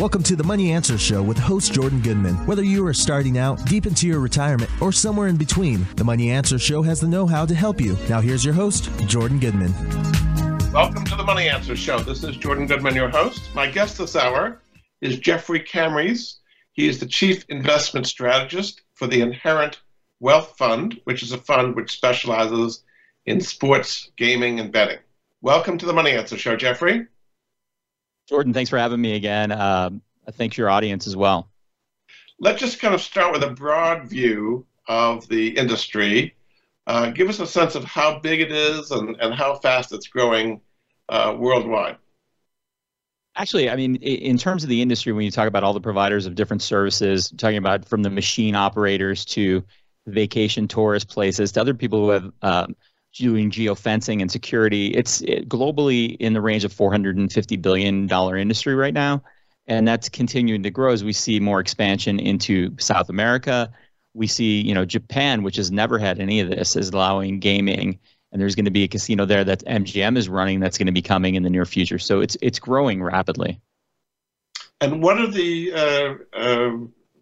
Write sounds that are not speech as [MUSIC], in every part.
Welcome to the Money Answer Show with host Jordan Goodman. Whether you are starting out, deep into your retirement, or somewhere in between, the Money Answer Show has the know how to help you. Now, here's your host, Jordan Goodman. Welcome to the Money Answer Show. This is Jordan Goodman, your host. My guest this hour is Jeffrey Kamys. He is the Chief Investment Strategist for the Inherent Wealth Fund, which is a fund which specializes in sports, gaming, and betting. Welcome to the Money Answer Show, Jeffrey. Jordan, thanks for having me again. Uh, thanks your audience as well. Let's just kind of start with a broad view of the industry. Uh, give us a sense of how big it is and, and how fast it's growing uh, worldwide. Actually, I mean, in terms of the industry, when you talk about all the providers of different services, talking about from the machine operators to vacation tourist places to other people who have um, doing geofencing and security. It's it, globally in the range of 450 billion dollar industry right now, and that's continuing to grow as we see more expansion into South America. We see, you know, Japan, which has never had any of this, is allowing gaming, and there's going to be a casino there that MGM is running that's going to be coming in the near future. So it's it's growing rapidly. And what are the uh, uh,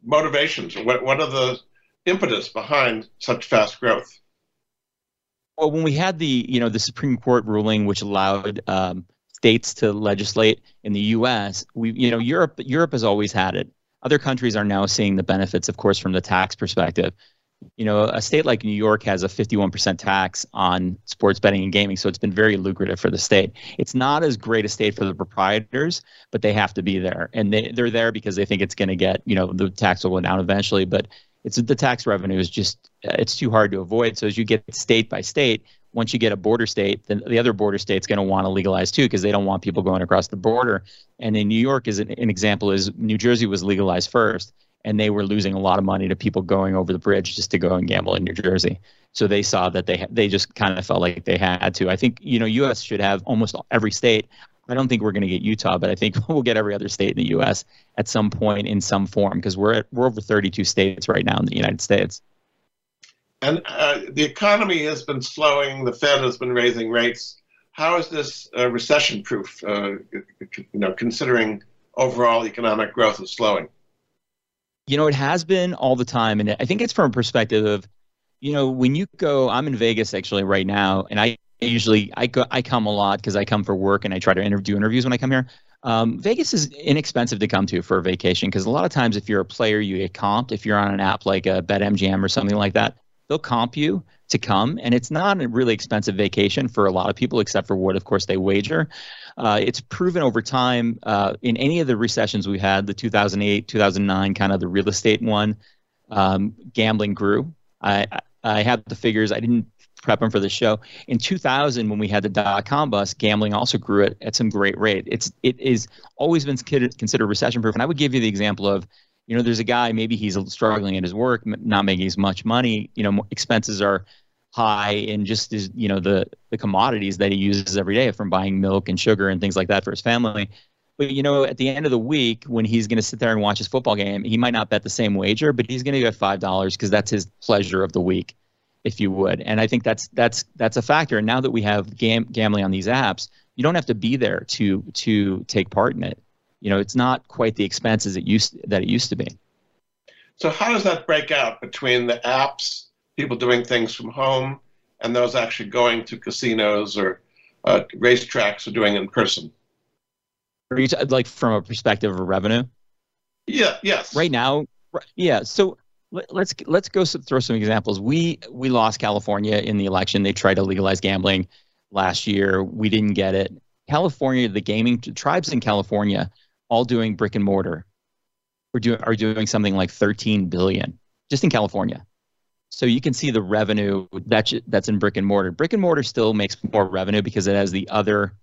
motivations? What what are the impetus behind such fast growth? Well, when we had the you know the Supreme Court ruling, which allowed um, states to legislate in the U.S., we you know Europe Europe has always had it. Other countries are now seeing the benefits, of course, from the tax perspective. You know, a state like New York has a 51% tax on sports betting and gaming, so it's been very lucrative for the state. It's not as great a state for the proprietors, but they have to be there, and they they're there because they think it's going to get you know the tax will go down eventually, but it's the tax revenue is just uh, it's too hard to avoid. So as you get state by state, once you get a border state, then the other border state's going to want to legalize too because they don't want people going across the border. And in New York, is an, an example is New Jersey was legalized first, and they were losing a lot of money to people going over the bridge just to go and gamble in New Jersey. So they saw that they they just kind of felt like they had to. I think you know U.S. should have almost every state I don't think we're going to get Utah, but I think [LAUGHS] we'll get every other state in the U.S. at some point in some form because we're at, we're over 32 states right now in the United States. And uh, the economy has been slowing. The Fed has been raising rates. How is this uh, recession-proof? Uh, you know, considering overall economic growth is slowing. You know, it has been all the time, and I think it's from a perspective of, you know, when you go. I'm in Vegas actually right now, and I usually I go I come a lot because I come for work and I try to inter- do interviews when I come here. Um, Vegas is inexpensive to come to for a vacation because a lot of times if you're a player you get comped. If you're on an app like a BetMGM or something like that, they'll comp you to come, and it's not a really expensive vacation for a lot of people, except for what of course they wager. Uh, it's proven over time uh, in any of the recessions we had, the 2008, 2009, kind of the real estate one, um, gambling grew. I I have the figures. I didn't prepping for the show. In 2000, when we had the dot com bust, gambling also grew at, at some great rate. It's it is always been considered recession proof. And I would give you the example of, you know, there's a guy maybe he's struggling at his work, not making as much money. You know, expenses are high in just his, you know the the commodities that he uses every day, from buying milk and sugar and things like that for his family. But you know, at the end of the week, when he's going to sit there and watch his football game, he might not bet the same wager, but he's going to get five dollars because that's his pleasure of the week if you would. And I think that's that's that's a factor. And now that we have gam- gambling on these apps, you don't have to be there to to take part in it. You know, it's not quite the expenses it used that it used to be. So how does that break out between the apps, people doing things from home, and those actually going to casinos or uh, racetracks or doing in person? Are you t- like from a perspective of revenue? Yeah. Yes. Right now, yeah. So let's let's go throw some examples. We we lost California in the election. They tried to legalize gambling last year. We didn't get it. California, the gaming tribes in California, all doing brick and mortar, are doing are doing something like 13 billion just in California. So you can see the revenue that's that's in brick and mortar. Brick and mortar still makes more revenue because it has the other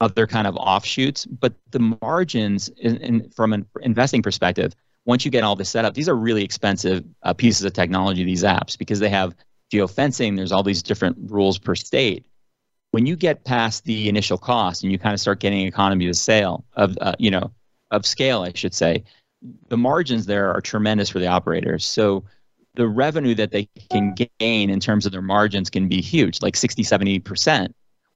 other kind of offshoots, but the margins in, in, from an investing perspective once you get all this set up, these are really expensive uh, pieces of technology, these apps, because they have geofencing, there's all these different rules per state. When you get past the initial cost and you kind of start getting economy of sale of uh, you know of scale, I should say, the margins there are tremendous for the operators. So the revenue that they can gain in terms of their margins can be huge, like 60, 70%.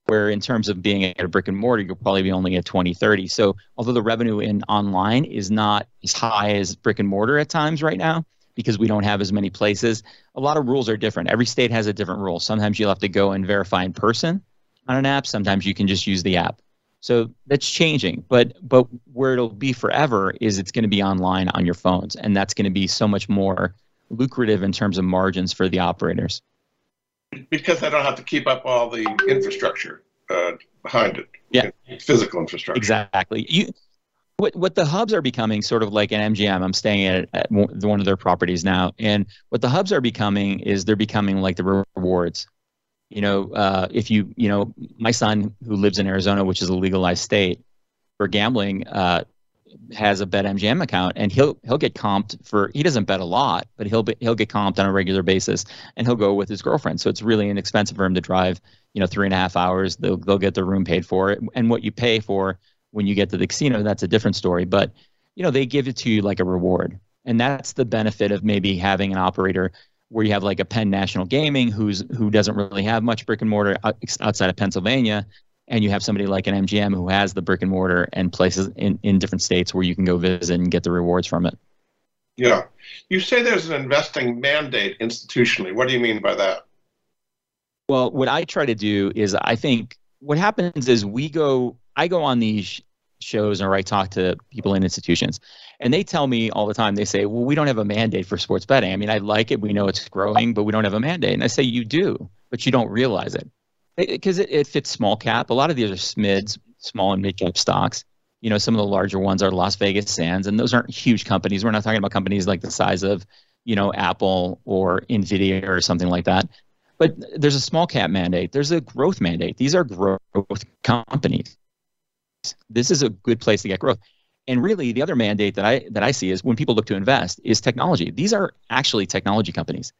Where in terms of being at a brick and mortar, you'll probably be only at 20, 30. So although the revenue in online is not as high as brick and mortar at times right now, because we don't have as many places, a lot of rules are different. Every state has a different rule. Sometimes you'll have to go and verify in person on an app. Sometimes you can just use the app. So that's changing. But but where it'll be forever is it's going to be online on your phones, and that's going to be so much more lucrative in terms of margins for the operators because I don't have to keep up all the infrastructure uh, behind it. Yeah, physical infrastructure. Exactly. You, what what the hubs are becoming, sort of like an MGM. I'm staying at, at one of their properties now, and what the hubs are becoming is they're becoming like the rewards. You know, uh, if you you know, my son who lives in Arizona, which is a legalized state for gambling, uh, has a BetMGM account and he'll he'll get comped for he doesn't bet a lot, but he'll be, he'll get comped on a regular basis and he'll go with his girlfriend. So it's really inexpensive for him to drive, you know, three and a half hours. They'll they'll get the room paid for, it, and what you pay for when you get to the casino, that's a different story. But you know, they give it to you like a reward, and that's the benefit of maybe having an operator where you have like a Penn National Gaming who's who doesn't really have much brick and mortar outside of Pennsylvania and you have somebody like an MGM who has the brick and mortar and places in, in different states where you can go visit and get the rewards from it. Yeah. You say there's an investing mandate institutionally. What do you mean by that? Well, what I try to do is I think what happens is we go, I go on these shows or I talk to people in institutions and they tell me all the time, they say, well, we don't have a mandate for sports betting. I mean, I like it. We know it's growing, but we don't have a mandate. And I say, you do, but you don't realize it because it, it, fits small cap. A lot of these are SMIDs, small and mid cap stocks. You know, some of the larger ones are Las Vegas Sands, and those aren't huge companies. We're not talking about companies like the size of, you know, Apple or Nvidia or something like that. But there's a small cap mandate. There's a growth mandate. These are growth companies. This is a good place to get growth. And really, the other mandate that I that I see is when people look to invest is technology. These are actually technology companies.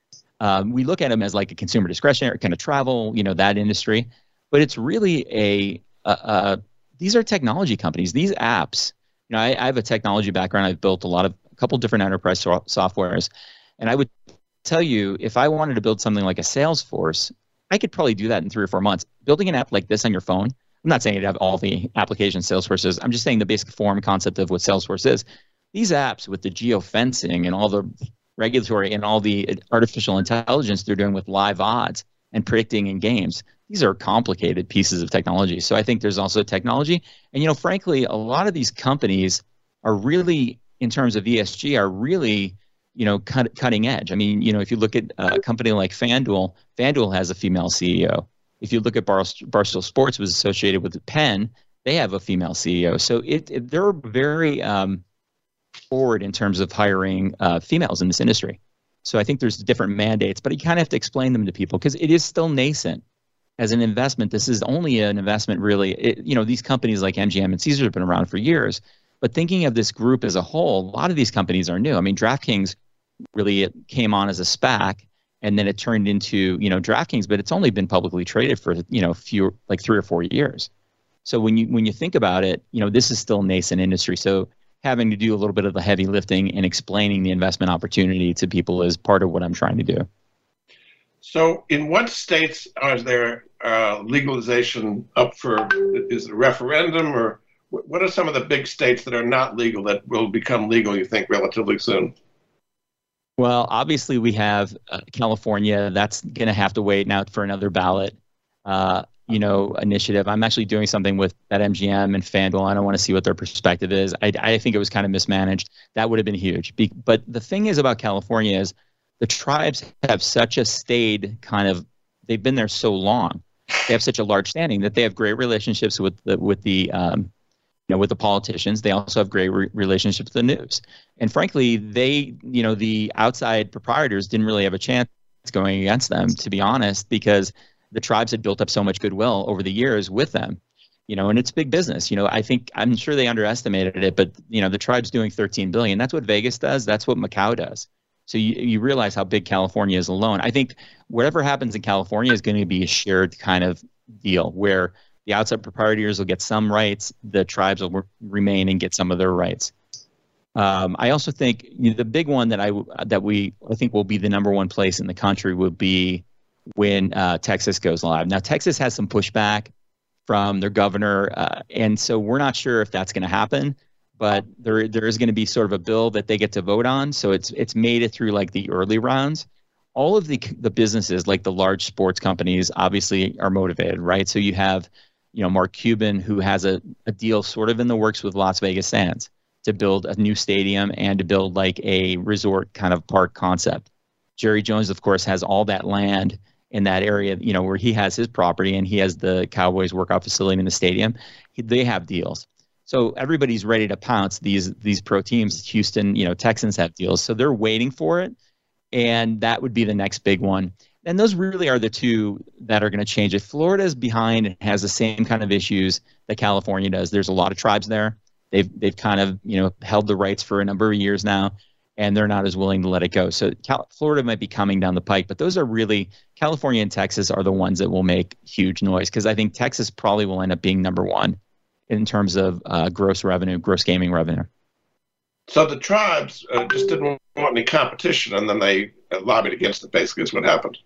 Um, we look at them as like a consumer discretionary kind of travel, you know, that industry, but it's really a, a, a these are technology companies. These apps, you know, I, I, have a technology background. I've built a lot of a couple different enterprise so- softwares, and I would tell you if I wanted to build something like a Salesforce, I could probably do that in three or four months. Building an app like this on your phone, I'm not saying it have all the applications Salesforce is. I'm just saying the basic form concept of what Salesforce is. These apps with the geofencing and all the regulatory and all the artificial intelligence they're doing with live odds and predicting in games. These are complicated pieces of technology. So i think there's also technology. And you know frankly a lot of these companies are really in terms of esg are really you know cut, cutting edge. I mean you know if you look at a company like fanduel fanduel has a female ceo if you look at Bar- barstool sports was associated with penn they have a female ceo so it, it they're very um, forward in terms of hiring uh, females in this industry. So I think there's different mandates, but you kind of have to explain them to people because it is still nascent as an investment. This is only an investment, really. It, you know, these companies like MGM and Caesars have been around for years, but thinking of this group as a whole, a lot of these companies are new. I mean, DraftKings really it came on as a SPAC, and then it turned into you know DraftKings, but it's only been publicly traded for you know few like three or four years. So when you when you think about it, you know this is still nascent industry. So having to do a little bit of the heavy lifting and explaining the investment opportunity to people is part of what I'm trying to do. So, in what states is there uh, legalization up for? Is it a referendum, or what are some of the big states that are not legal that will become legal? You think relatively soon? Well, obviously we have uh, California. That's going to have to wait now for another ballot. Uh, you know initiative. I'm actually doing something with that MGM and FanDuel. I don't want to see what their perspective is. I, I think it was kind of mismanaged. That would have been huge. Be, but the thing is about California is the tribes have such a stayed kind of. They've been there so long. They have such a large standing that they have great relationships with the with the um, you know with the politicians. They also have great re- relationships with the news. And frankly, they you know the outside proprietors didn't really have a chance going against them, to be honest, because the tribes had built up so much goodwill over the years with them you know and it's big business. You know i think i'm sure they underestimated it but you know the tribe's doing 13 billion. That's what vegas does. That's what macau does. So you, you realize how big california is alone. I think whatever happens in california is going to be a shared kind of deal where the outside proprietors will get some rights the tribes will remain and get some of their rights. Um, I also think you know, the big one that I that we I think will be the number one place in the country will be when uh, Texas goes live. Now, Texas has some pushback from their governor, uh, and so we're not sure if that's going to happen. But there there is going to be sort of a bill that they get to vote on, so it's it's made it through like the early rounds. All of the the businesses, like the large sports companies, obviously are motivated, right? So you have, you know, Mark Cuban who has a, a deal sort of in the works with Las Vegas Sands to build a new stadium and to build like a resort kind of park concept. Jerry Jones, of course, has all that land in that area, you know, where he has his property and he has the Cowboys workout facility in the stadium. He, they have deals. So everybody's ready to pounce these these pro teams. Houston, you know, Texans have deals. So they're waiting for it. And that would be the next big one. And those really are the two that are going to change it. Florida is behind and has the same kind of issues that California does. There's a lot of tribes there. They've they've kind of you know held the rights for a number of years now and they're not as willing to let it go. So Cal- Florida might be coming down the pike, but those are really California and Texas are the ones that will make huge noise because I think Texas probably will end up being number one in terms of uh, gross revenue, gross gaming revenue. So the tribes uh, just didn't want any competition, and then they lobbied against it. Basically, is what happened.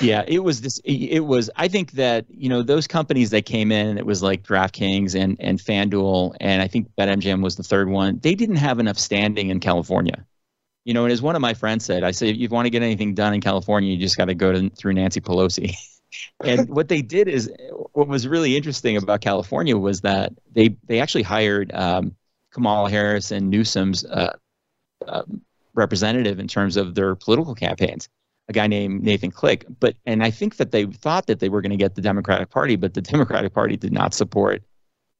Yeah, it was this. It was. I think that you know those companies that came in. It was like DraftKings and and FanDuel, and I think BetMGM was the third one. They didn't have enough standing in California. You know, and as one of my friends said, I say if you want to get anything done in California, you just got to go through Nancy Pelosi. [LAUGHS] and what they did is, what was really interesting about California was that they they actually hired um, Kamala Harris and Newsom's uh, uh, representative in terms of their political campaigns a guy named Nathan Click. But and I think that they thought that they were going to get the Democratic Party, but the [LAUGHS] Democratic Party did not support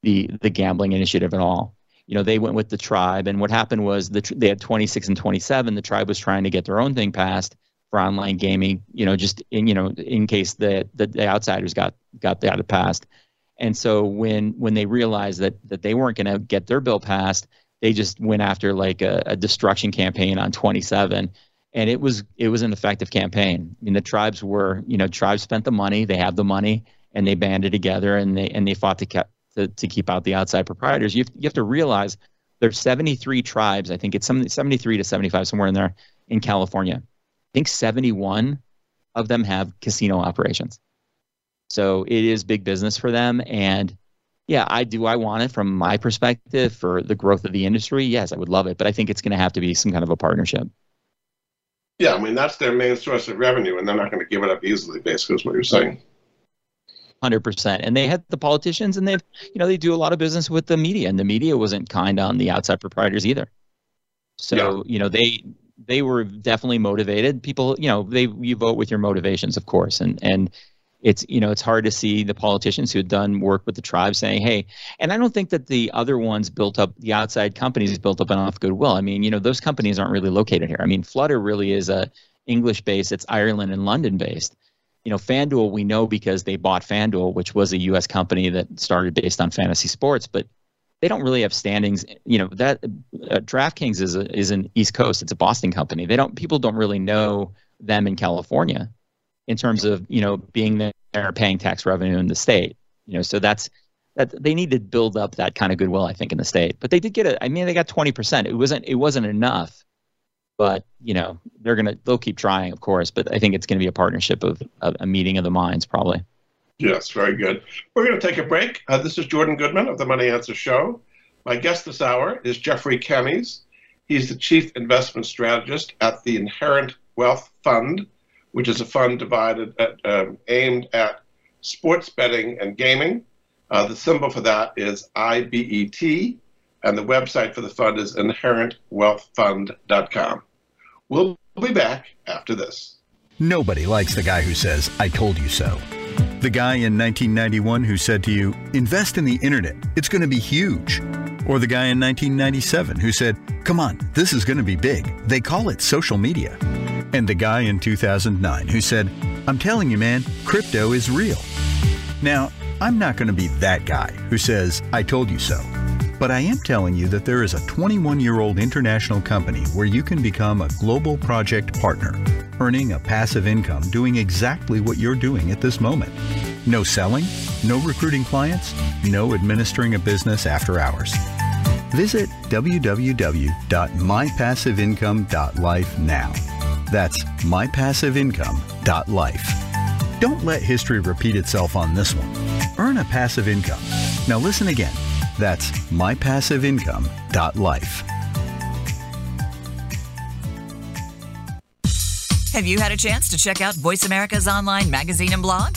the the gambling initiative at all. You know, they went with the tribe, and what happened was the they had 26 and 27. The tribe was trying to get their own thing passed for online gaming. You know, just in you know in case the the, the outsiders got got that passed. And so when when they realized that that they weren't going to get their bill passed, they just went after like a, a destruction campaign on 27 and it was it was an effective campaign. I mean, the tribes were you know tribes spent the money, they have the money, and they banded together and they and they fought to keep to, to keep out the outside proprietors. You have, you have to realize there's 73 tribes. I think it's some 73 to 75 somewhere in there in California. I think 71 of them have casino operations. So it is big business for them and yeah, I do. I want it from my perspective for the growth of the industry. Yes, I would love it, but I think it's going to have to be some kind of a partnership. Yeah, I mean that's their main source of revenue, and they're not going to give it up easily. Basically, is what you're saying. Hundred percent, and they had the politicians, and they've you know they do a lot of business with the media, and the media wasn't kind on the outside proprietors either. So yeah. you know they they were definitely motivated. People, you know, they you vote with your motivations, of course, and and it's you know it's hard to see the politicians who had done work with the tribe saying hey and i don't think that the other ones built up the outside companies built up enough goodwill. I mean you know those companies aren't really located here. I mean flutter really is a english based it's ireland and london based. You know fanduel we know because they bought fanduel which was a us company that started based on fantasy sports but they don't really have standings. You know that uh, draftkings is a, is an east coast it's a boston company. They don't people don't really know them in california in terms of you know being there paying tax revenue in the state you know so that's that they need to build up that kind of goodwill i think in the state. But they did get it i mean they got 20% it wasn't it wasn't enough but you know they're gonna they'll keep trying of course but i think it's to be a partnership of, of, a meeting of the minds probably. Yes very good. We're going to take a break. Uh, this is jordan goodman of the money answer show. My guest this hour is jeffrey Kamys. he's the chief investment strategist at the inherent wealth fund which is a fund divided at, um, aimed at sports betting and gaming. Uh, the symbol for that is IBET, and the website for the fund is inherentwealthfund.com. We'll be back after this. Nobody likes the guy who says, I told you so. The guy in 1991 who said to you, invest in the internet, it's going to be huge. Or the guy in 1997 who said, come on, this is going to be big. They call it social media [LAUGHS] and the guy in 2009 who said, I'm telling you, man, crypto is real. Now, I'm not going to be that guy who says, I told you so. But I am telling you that there is a 21 year old international company where you can become a global project partner, earning a passive income doing exactly what you're doing at this moment. No selling, no recruiting clients, no administering a business after hours. Visit www.mypassiveincome.life now that's mypassiveincome.life. Don't let history repeat itself on this one. earn a passive income. Now listen again. That's mypassiveincome.life. Have you had a chance to check out Voice America's online magazine and blog?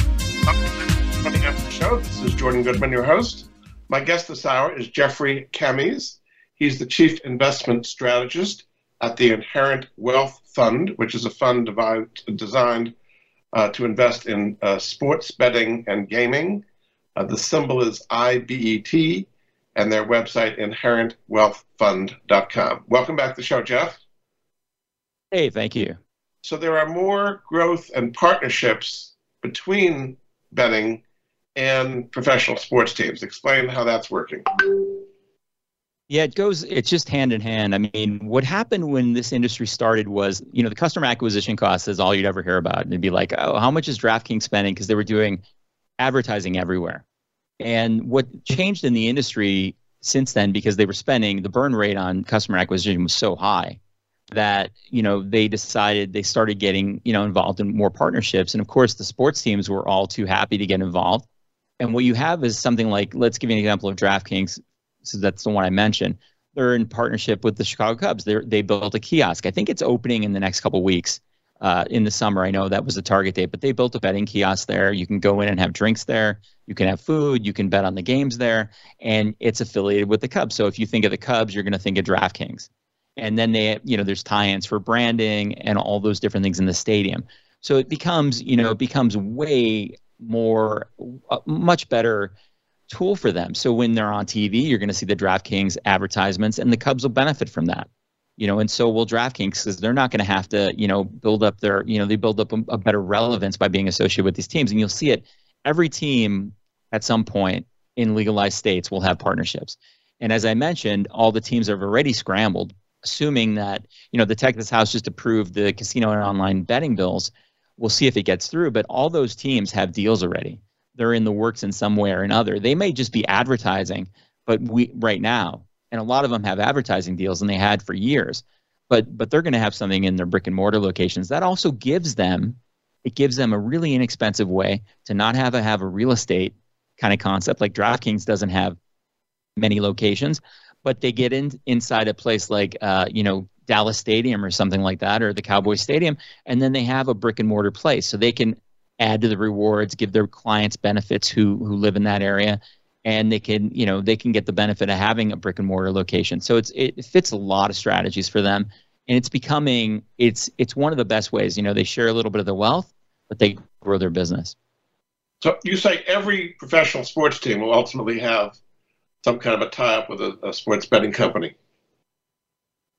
Money Answer Show. This is Jordan Goodman, your host. My guest this hour is Jeffrey Kamys. He's the Chief Investment Strategist at the Inherent Wealth Fund, which is a fund designed uh, to invest in uh, sports betting and gaming. Uh, the symbol is IBET, and their website, inherentwealthfund.com. Welcome back to the show, Jeff. Hey, thank you. So there are more growth and partnerships between betting and professional sports teams. Explain how that's working. Yeah, it goes, it's just hand in hand. I mean, what happened when this industry started was, you know, the customer acquisition cost is all you'd ever hear about. And it'd be like, oh, how much is DraftKings spending? Because they were doing advertising everywhere. And what changed in the industry since then, because they were spending, the burn rate on customer acquisition was so high that, you know, they decided they started getting, you know, involved in more partnerships. And of course, the sports teams were all too happy to get involved. And what you have is something like, let's give you an example of DraftKings so that's the one I mentioned. They're in partnership with the Chicago Cubs. They they built a kiosk. I think it's opening in the next couple weeks. Uh, in the summer, I know that was the target date, but they built a betting kiosk there. You can go in and have drinks there. You can have food. You can bet on the games there, and it's affiliated with the Cubs. So if you think of the Cubs, you're going to think of DraftKings. And then they, you know, there's tie-ins for branding and all those different things in the stadium. So it becomes, you know, it becomes way more, uh, much better tool for them. So when they're on TV, you're going to see the DraftKings advertisements, and the Cubs will benefit from that. You know, and so will DraftKings because they're not going to have to, you know, build up their, you know, they build up a, a better relevance by being associated with these teams, and you'll see it. Every team at some point in legalized states will have partnerships. And as I mentioned, all the teams have already scrambled, assuming that, you know, the Texas House just approved the casino and online betting bills. We'll see if it gets through, but all those teams have deals already they're in the works in some way or another. They may just be advertising, but we right now, and a lot of them have advertising deals, and they had for years. But but they're going to have something in their brick and mortar locations that also gives them it gives them a really inexpensive way to not have a have a real estate kind of concept like DraftKings doesn't have many locations, but they get in inside a place like uh, you know Dallas Stadium or something like that, or the Cowboy Stadium, and then they have a brick and mortar place, so they can add to the rewards, give their clients benefits who who live in that area, and they can you know they can get the benefit of having a brick and mortar location. So it's it fits a lot of strategies for them, and it's becoming it's it's one of the best ways. You know, they share a little bit of their wealth, but they grow their business. So you say every professional sports team will ultimately have some kind of a tie-up with a, a sports betting company.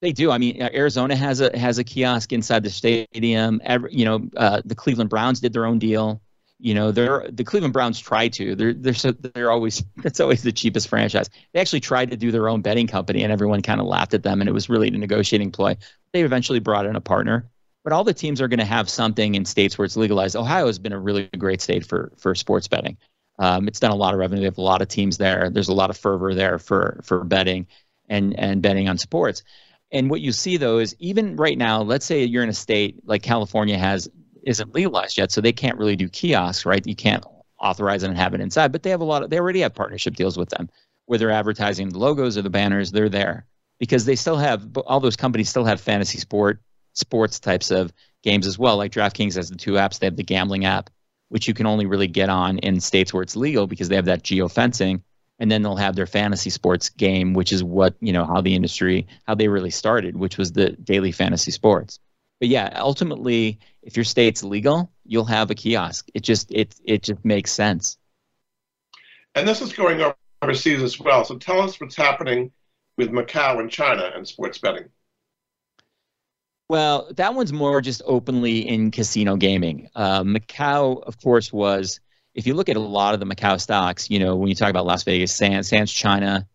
They do. I mean, uh, Arizona has a has a kiosk inside the stadium. Every, you know, uh, the Cleveland Browns did their own deal. You know, they're the Cleveland Browns try to. They're they're so, they're always [LAUGHS] that's always the cheapest franchise. They actually tried to do their own betting company, and everyone kind of laughed at them, and it was really a negotiating ploy. They eventually brought in a partner. But all the teams are going to have something in states where it's legalized. Ohio has been a really great state for for sports betting. Um, it's done a lot of revenue. They have a lot of teams there. There's a lot of fervor there for for betting and and betting on sports. And what you see though is even right now, let's say you're in a state like California has isn't legalized yet, so they can't really do kiosks, right? You can't authorize and have it inside, but they have a lot of they already have partnership deals with them where they're advertising the logos or the banners, they're there because they still have all those companies still have fantasy sport sports types of games as well. Like DraftKings has the two apps, they have the gambling app, which you can only really get on in states where it's legal because they have that geofencing. And then they'll have their fantasy sports game, which is what, you know, how the industry, how they really started, which was the daily fantasy sports. But yeah, ultimately, if your state's legal, you'll have a kiosk. It just it it just makes sense. And this is going overseas as well. So tell us what's happening with Macau and China and sports betting. Well, that one's more just openly in casino gaming. Uh, Macau, of course, was if you look at a lot of the Macau stocks, you know, when you talk about Las Vegas, Sands, Sands China,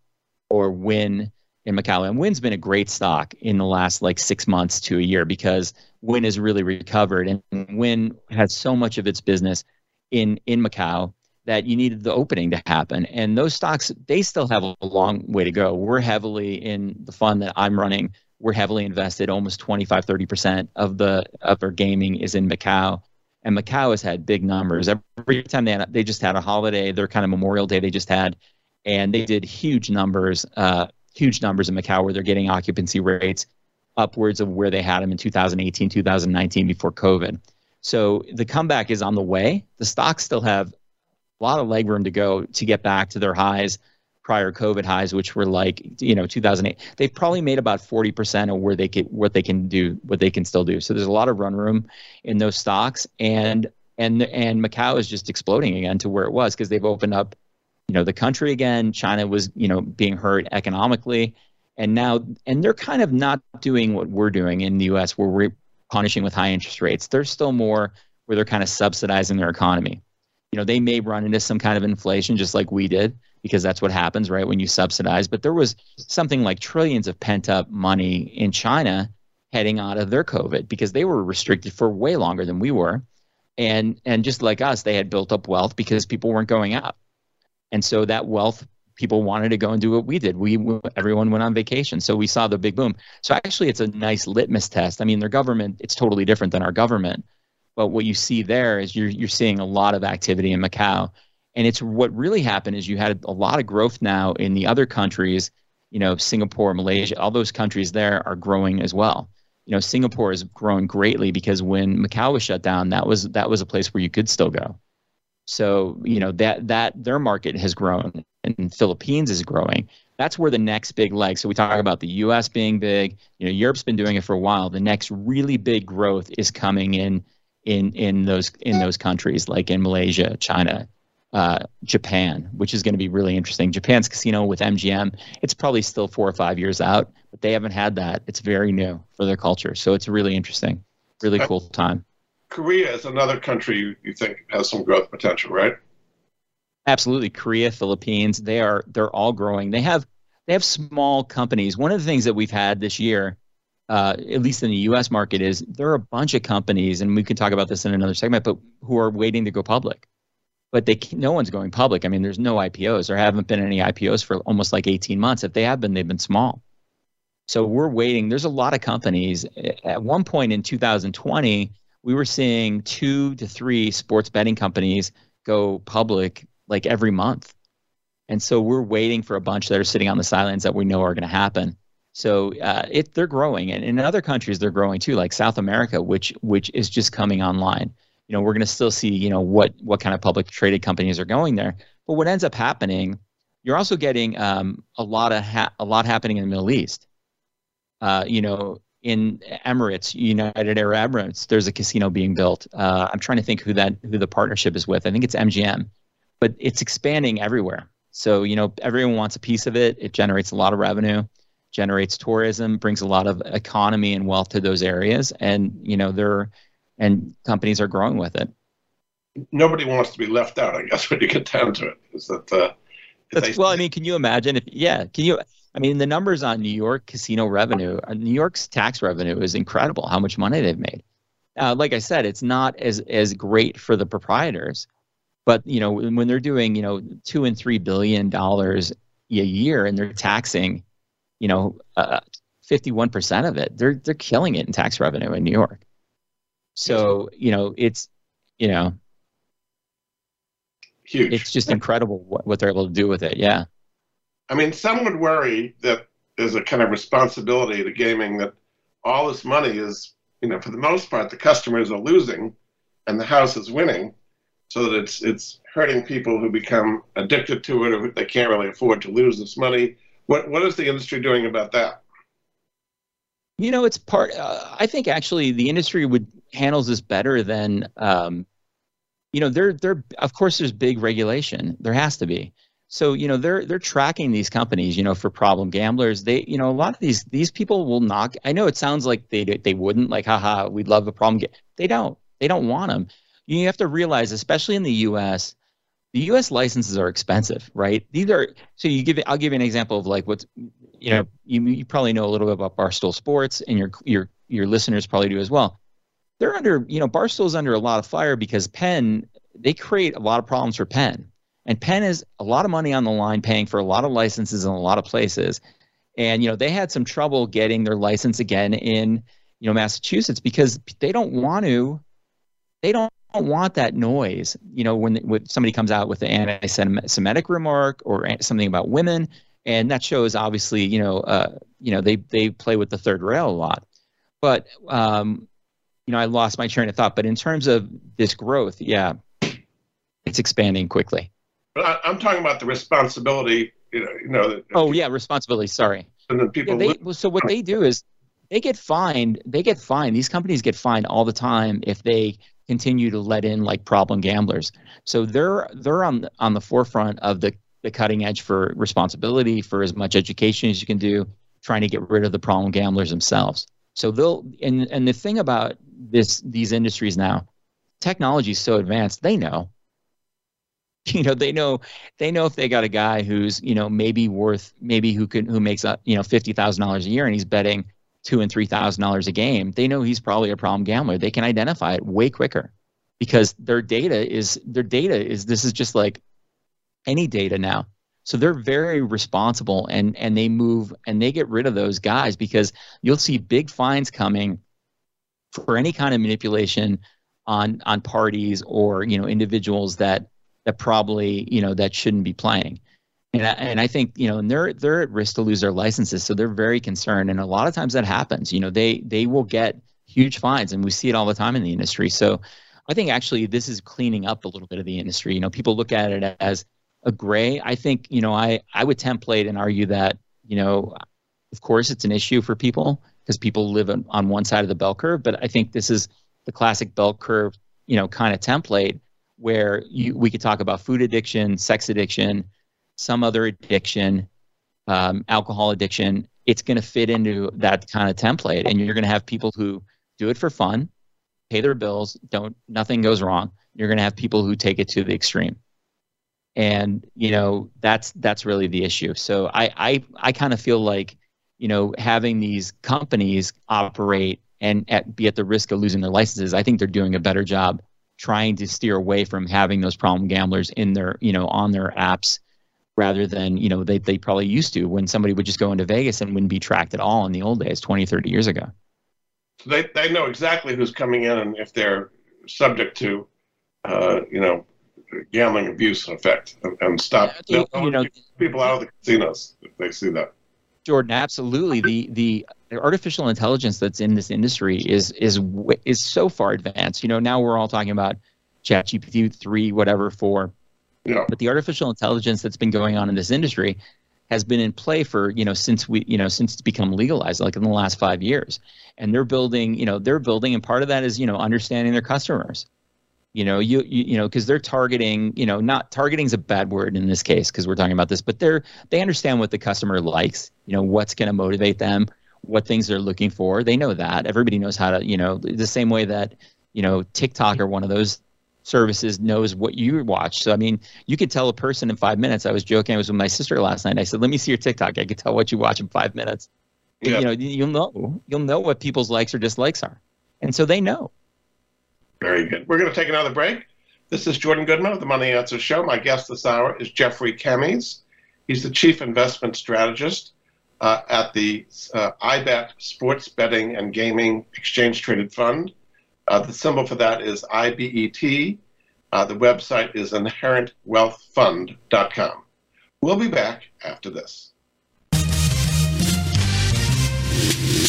or Wynn in Macau, and Wynn's been a great stock in the last like six months to a year because Wynn has really recovered, and Wynn has so much of its business in in Macau that you needed the opening to happen. And those stocks, they still have a long way to go. We're heavily in the fund that I'm running. We're heavily invested, almost 25, 30% of the of our gaming is in Macau. And Macau has had big numbers. Every time they had, they just had a holiday, their kind of Memorial Day they just had, and they did huge numbers, uh, huge numbers in Macau where they're getting occupancy rates upwards of where they had them in 2018, 2019 before COVID. So the comeback is on the way. The stocks still have a lot of leg room to go to get back to their highs prior COVID highs, which were like you know 2008. They've probably made about 40% of where they could what they can do, what they can still do. So there's a lot of run room in those stocks, and and and Macau is just exploding again to where it was because they've opened up, you know, the country again. China was you know being hurt economically, and now and they're kind of not doing what we're doing in the U.S. where we're punishing with high interest rates. They're still more where they're kind of subsidizing their economy you know they may run into some kind of inflation just like we did because that's what happens right when you subsidize. But there was something like trillions of pent up money in china heading out of their covid because they were restricted for way longer than we were. And and just like us they had built up wealth because people weren't going out. And so that wealth people wanted to go and do what we did. We everyone went on vacation. So we saw the big boom. So actually it's a nice litmus test. I mean their government it's totally different than our government. But what you see there is you're you're seeing a lot of activity in Macau, and it's what really happened is you had a lot of growth now in the other countries. You know, Singapore, Malaysia, all those countries there are growing as well. You know, Singapore has grown greatly because when Macau was shut down, that was that was a place where you could still go. So you know that that their market has grown, and Philippines is growing. That's where the next big leg. So we talk about the U.S. being big. You know, Europe's been doing it for a while. The next really big growth is coming in in in those in those countries like in Malaysia, China, uh, Japan, which is going to be really interesting. Japan's casino with MGM, it's probably still four or five years out, but they haven't had that. It's very new for their culture, so it's really interesting, really cool time. Korea is another country you think has some growth potential, right? Absolutely, Korea, Philippines, they are they're all growing. They have they have small companies. One of the things that we've had this year uh, at least in the U.S. market, is there are a bunch of companies, and we can talk about this in another segment, but who are waiting to go public, but they no one's going public. I mean, there's no IPOs. There haven't been any IPOs for almost like 18 months. If they have been, they've been small. So we're waiting. There's a lot of companies. At one point in 2020, we were seeing two to three sports betting companies go public like every month. And so we're waiting for a bunch that are sitting on the sidelines that we know are going to happen. So uh, it they're growing, and in other countries they're growing too, like South America, which which is just coming online. You know, we're going to still see you know what what kind of public traded companies are going there. But what ends up happening, you're also getting um, a lot of ha- a lot happening in the Middle East. Uh, you know, in Emirates, United Arab Emirates, there's a casino being built. Uh, I'm trying to think who that who the partnership is with. I think it's MGM, but it's expanding everywhere. So you know, everyone wants a piece of it. It generates a lot of revenue generates tourism, brings a lot of economy and wealth to those areas, and you know they're and companies are growing with it. Nobody wants to be left out, I guess, [LAUGHS] when you get down to it. Is that uh, they, well? I mean, can you imagine if? Yeah, can you? I mean, the numbers on New York casino revenue, uh, New York's tax revenue is incredible. How much money they've made. Uh, like I said, it's not as as great for the proprietors, but you know when they're doing you know two and three billion dollars a year and they're taxing you know, uh, 51% of it. They're they're killing it in tax revenue in New York. So, you know, it's you know, huge. It's just incredible what, what they're able to do with it. Yeah. I mean, some would worry that there's a kind of responsibility to gaming that all this money is, you know, for the most part, the customers are losing and the house is winning. so that it's it's hurting people who become addicted to it or they can't really afford to lose this money. What what is the industry doing about that? You know, it's part. Uh, I think actually the industry would handles this better than. Um, you know, there there of course there's big regulation. There has to be. So you know they're they're tracking these companies. You know, for problem gamblers, they you know a lot of these these people will knock. I know it sounds like they they wouldn't like, haha, we'd love a problem. They don't. They don't want them. You have to realize, especially in the U.S., the U.S. licenses are expensive, right? These are so you give. I'll give you an example of like what's you know you you probably know a little bit about Barstool Sports, and your your your listeners probably do as well. They're under you know Barstool's under a lot of fire because Penn they create a lot of problems for Penn and Penn has a lot of money on the line paying for a lot of licenses in a lot of places. And, you know, they had some trouble getting their license again in, you know, Massachusetts because they don't want to, they don't want that noise. You know, when, when somebody comes out with an anti-Semitic remark or something about women, and that shows obviously, you know, uh, you know, they they play with the third rail a lot. But um, you know, I lost my train of thought. But in terms of this growth, yeah, it's expanding quickly. But I, am talking about the responsibility. You know. You know oh yeah, responsibility. Sorry. And then people. Yeah, they, so what they do is they get fined. They get fined. These companies get fined all the time if they continue to let in like problem gamblers. So they're they're on on the forefront of the the cutting edge for responsibility for as much education as you can do, trying to get rid of the problem gamblers themselves. So they'll and and the thing about this these industries now, technology is so advanced. They know [LAUGHS] you know they know they know if they got a guy who's you know maybe worth maybe who can who makes a you know fifty thousand dollars a year and he's betting two and three thousand dollars a game they know he's probably a problem gambler they can identify it way quicker because their data is their data is this is just like any data now so they're very responsible and and they move and they get rid of those guys because you'll see big fines coming for any kind of manipulation on on parties or you know individuals that that probably you know that shouldn't be playing. And I, and I think you know, and they're they're at risk to lose their licenses, so they're very concerned. And a lot of times that happens. You know, they they will get huge fines, and we see it all the time in the industry. So I think actually this is cleaning up a little bit of the industry. You know, people look at it as a gray. I think you know, I I would template and argue that you know, of course, it's an issue for people because people live on, on one side of the bell curve. But I think this is the classic bell curve, you know, kind of template where you, we could talk about food addiction, sex addiction, some other addiction, um, alcohol addiction. It's going to fit into that kind of template, and you're going to have people who do it for fun, pay their bills, don't nothing goes wrong. You're going to have people who take it to the extreme, and you know that's that's really the issue. So I I I kind of feel like you know having these companies operate and at, be at the risk of losing their licenses, I think they're doing a better job trying to steer away from having those problem gamblers in their you know on their apps rather than you know they, they probably used to when somebody would just go into vegas and wouldn't be tracked at all in the old days 20 30 years ago so they, they know exactly who's coming in and if they're subject to uh, you know gambling abuse effect and, stop you, you know people out of the casinos if they see that jordan absolutely the the the artificial intelligence that's in this industry is is is so far advanced. You know, now we're all talking about ChatGPT three, whatever, four. Yeah. But the artificial intelligence that's been going on in this industry has been in play for you know since we you know since it's become legalized, like in the last five years. And they're building, you know, they're building, and part of that is you know understanding their customers. You know, you you, you know, because they're targeting, you know, not targeting is a bad word in this case because we're talking about this, but they're they understand what the customer likes. You know, what's going to motivate them what things they're looking for. They know that. Everybody knows how to, you know, the same way that, you know, TikTok or one of those services knows what you watch. So I mean, you could tell a person in five minutes. I was joking. I was with my sister last night. I said, "Let me see your TikTok. I could tell what you watch in five minutes." Yeah. You know, you'll know. You'll know what people's likes or dislikes are, and so they know. Very good. We're going to take another break. This is Jordan Goodman of the Money Answer Show. My guest this hour is Jeffrey Kamys. He's the chief investment strategist uh, at the uh, IBET Sports Betting and Gaming Exchange Traded Fund. Uh, the symbol for that is IBET. Uh, the website is inherentwealthfund.com. We'll be back after this.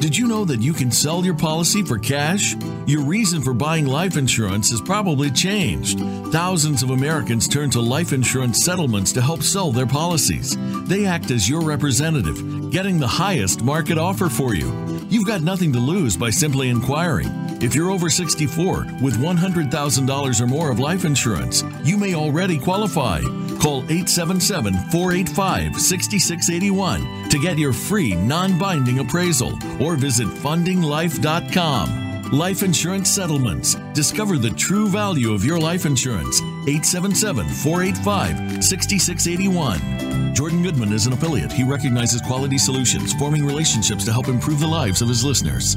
Did you know that you can sell your policy for cash? Your reason for buying life insurance has probably changed. Thousands of Americans turn to life insurance settlements to help sell their policies. They act as your representative, getting the highest market offer for you. You've got nothing to lose by simply inquiring. If you're over 64 with $100,000 or more of life insurance, you may already qualify. Call 877 485 6681 to get your free non binding appraisal or visit fundinglife.com. Life Insurance Settlements. Discover the true value of your life insurance. 877 485 6681. Jordan Goodman is an affiliate. He recognizes quality solutions, forming relationships to help improve the lives of his listeners.